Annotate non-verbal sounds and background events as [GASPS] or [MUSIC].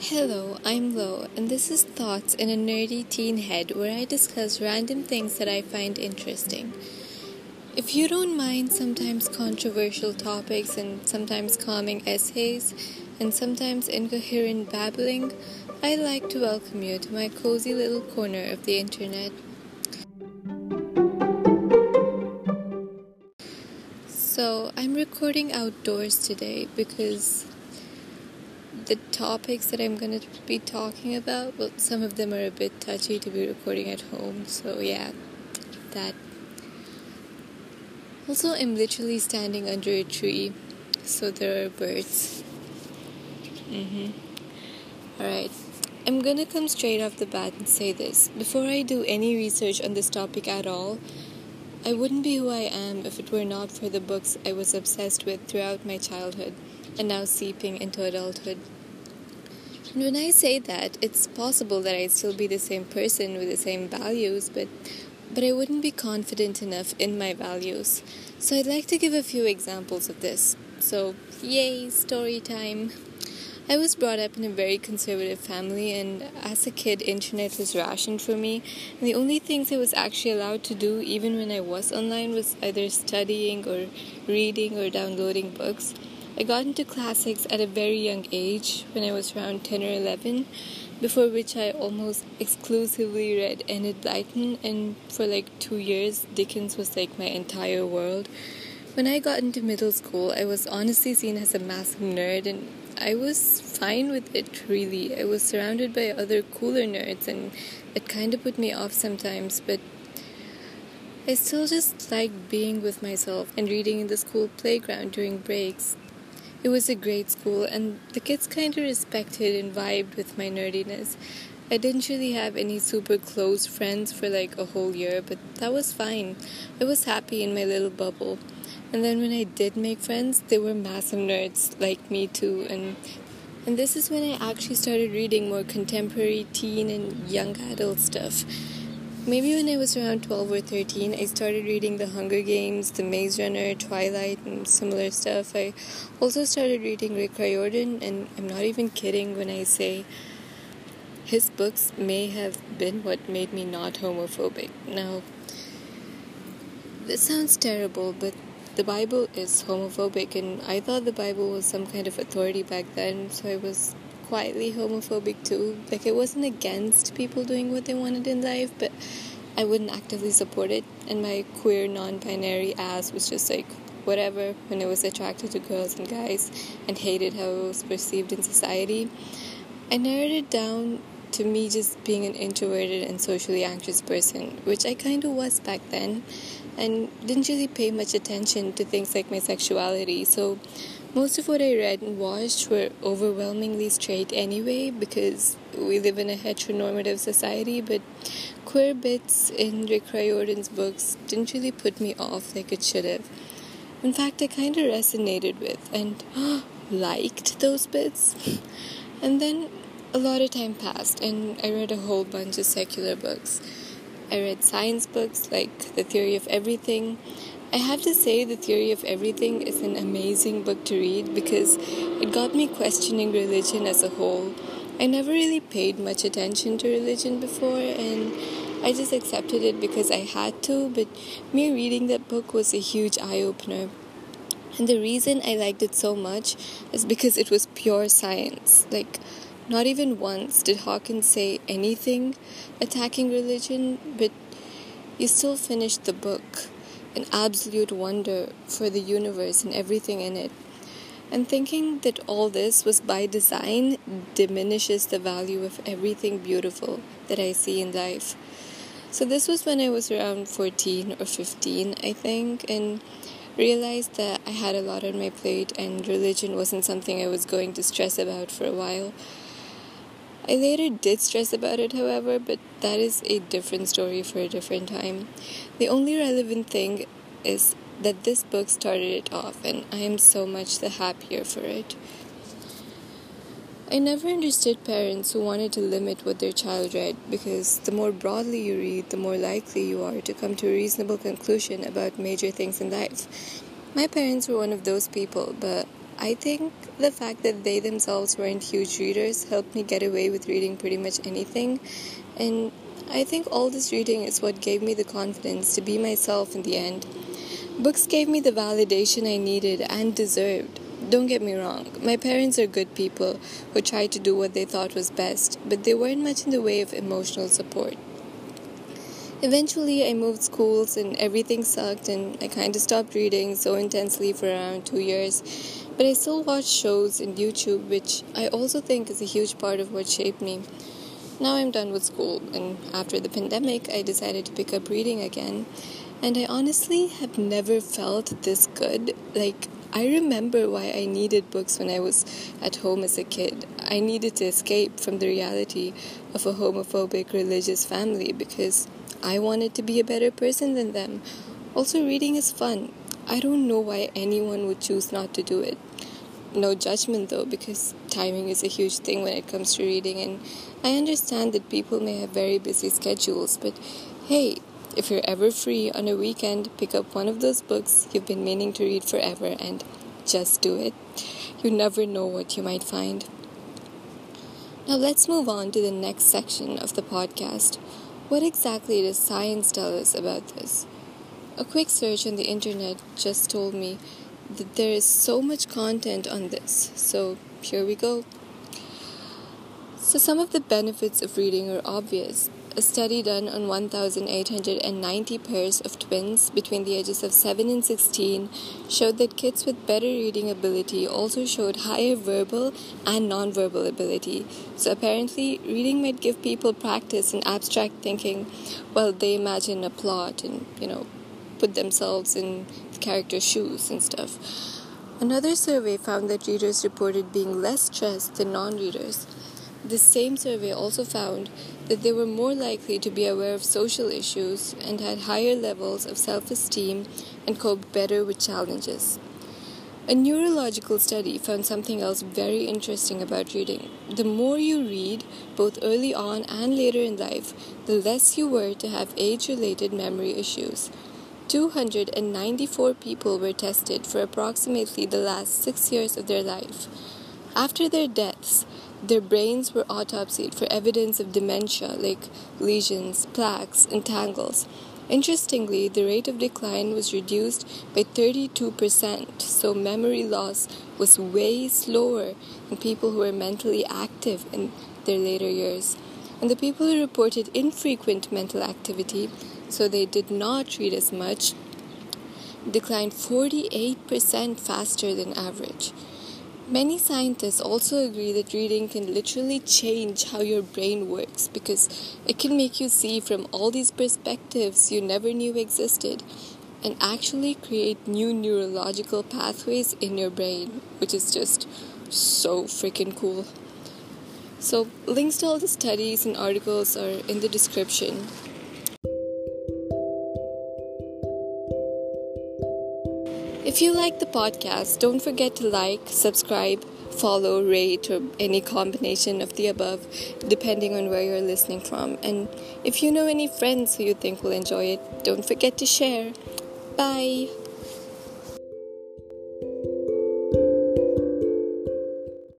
Hello, I'm Lo, and this is Thoughts in a Nerdy Teen Head where I discuss random things that I find interesting. If you don't mind sometimes controversial topics and sometimes calming essays and sometimes incoherent babbling, I'd like to welcome you to my cozy little corner of the internet. So, I'm recording outdoors today because the topics that I'm going to be talking about, well, some of them are a bit touchy to be recording at home, so yeah, that. Also, I'm literally standing under a tree, so there are birds. Mm-hmm. Alright, I'm gonna come straight off the bat and say this. Before I do any research on this topic at all, I wouldn't be who I am if it were not for the books I was obsessed with throughout my childhood and now seeping into adulthood. And when I say that, it's possible that I'd still be the same person with the same values, but but I wouldn't be confident enough in my values. So I'd like to give a few examples of this. So, yay, story time. I was brought up in a very conservative family, and as a kid, internet was rationed for me. And the only things I was actually allowed to do, even when I was online, was either studying or reading or downloading books. I got into classics at a very young age, when I was around 10 or 11, before which I almost exclusively read Enid Blyton, and for like two years, Dickens was like my entire world. When I got into middle school, I was honestly seen as a massive nerd, and I was fine with it really. I was surrounded by other cooler nerds, and it kind of put me off sometimes, but I still just liked being with myself and reading in the school playground during breaks. It was a great school, and the kids kind of respected and vibed with my nerdiness. I didn't really have any super close friends for like a whole year, but that was fine. I was happy in my little bubble. And then when I did make friends, they were massive nerds like me too, and and this is when I actually started reading more contemporary teen and young adult stuff. Maybe when I was around 12 or 13, I started reading The Hunger Games, The Maze Runner, Twilight, and similar stuff. I also started reading Rick Riordan, and I'm not even kidding when I say his books may have been what made me not homophobic. Now, this sounds terrible, but the Bible is homophobic, and I thought the Bible was some kind of authority back then, so I was quietly homophobic too. Like, I wasn't against people doing what they wanted in life, but I wouldn't actively support it. And my queer, non binary ass was just like, whatever, when I was attracted to girls and guys and hated how it was perceived in society. I narrowed it down to me just being an introverted and socially anxious person, which I kind of was back then, and didn't really pay much attention to things like my sexuality. So, most of what I read and watched were overwhelmingly straight anyway, because we live in a heteronormative society, but queer bits in Rick Riordan's books didn't really put me off like it should have. In fact, I kind of resonated with and [GASPS] liked those bits. And then a lot of time passed, and I read a whole bunch of secular books. I read science books like The Theory of Everything I have to say, The Theory of Everything is an amazing book to read because it got me questioning religion as a whole. I never really paid much attention to religion before, and I just accepted it because I had to, but me reading that book was a huge eye opener. And the reason I liked it so much is because it was pure science. Like, not even once did Hawkins say anything attacking religion, but you still finished the book an absolute wonder for the universe and everything in it. And thinking that all this was by design diminishes the value of everything beautiful that I see in life. So, this was when I was around 14 or 15, I think, and realized that I had a lot on my plate and religion wasn't something I was going to stress about for a while. I later did stress about it, however, but that is a different story for a different time. The only relevant thing is that this book started it off, and I am so much the happier for it. I never understood parents who wanted to limit what their child read because the more broadly you read, the more likely you are to come to a reasonable conclusion about major things in life. My parents were one of those people, but I think the fact that they themselves weren't huge readers helped me get away with reading pretty much anything. And I think all this reading is what gave me the confidence to be myself in the end. Books gave me the validation I needed and deserved. Don't get me wrong, my parents are good people who tried to do what they thought was best, but they weren't much in the way of emotional support. Eventually, I moved schools and everything sucked, and I kind of stopped reading so intensely for around two years. But I still watch shows and YouTube, which I also think is a huge part of what shaped me. Now I'm done with school, and after the pandemic, I decided to pick up reading again. And I honestly have never felt this good. Like, I remember why I needed books when I was at home as a kid. I needed to escape from the reality of a homophobic religious family because I wanted to be a better person than them. Also, reading is fun. I don't know why anyone would choose not to do it. No judgment though, because timing is a huge thing when it comes to reading, and I understand that people may have very busy schedules, but hey, if you're ever free on a weekend, pick up one of those books you've been meaning to read forever and just do it. You never know what you might find. Now, let's move on to the next section of the podcast what exactly does science tell us about this? A quick search on the internet just told me there is so much content on this, so here we go. So, some of the benefits of reading are obvious. A study done on 1,890 pairs of twins between the ages of 7 and 16 showed that kids with better reading ability also showed higher verbal and nonverbal ability. So, apparently, reading might give people practice in abstract thinking while they imagine a plot and, you know, put themselves in the character's shoes and stuff. Another survey found that readers reported being less stressed than non readers. The same survey also found that they were more likely to be aware of social issues and had higher levels of self esteem and coped better with challenges. A neurological study found something else very interesting about reading. The more you read, both early on and later in life, the less you were to have age related memory issues. 294 people were tested for approximately the last six years of their life. After their deaths, their brains were autopsied for evidence of dementia like lesions, plaques, and tangles. Interestingly, the rate of decline was reduced by 32%, so memory loss was way slower in people who were mentally active in their later years. And the people who reported infrequent mental activity, so they did not read as much, declined 48% faster than average. Many scientists also agree that reading can literally change how your brain works because it can make you see from all these perspectives you never knew existed and actually create new neurological pathways in your brain, which is just so freaking cool. So, links to all the studies and articles are in the description. If you like the podcast, don't forget to like, subscribe, follow, rate, or any combination of the above, depending on where you're listening from. And if you know any friends who you think will enjoy it, don't forget to share. Bye.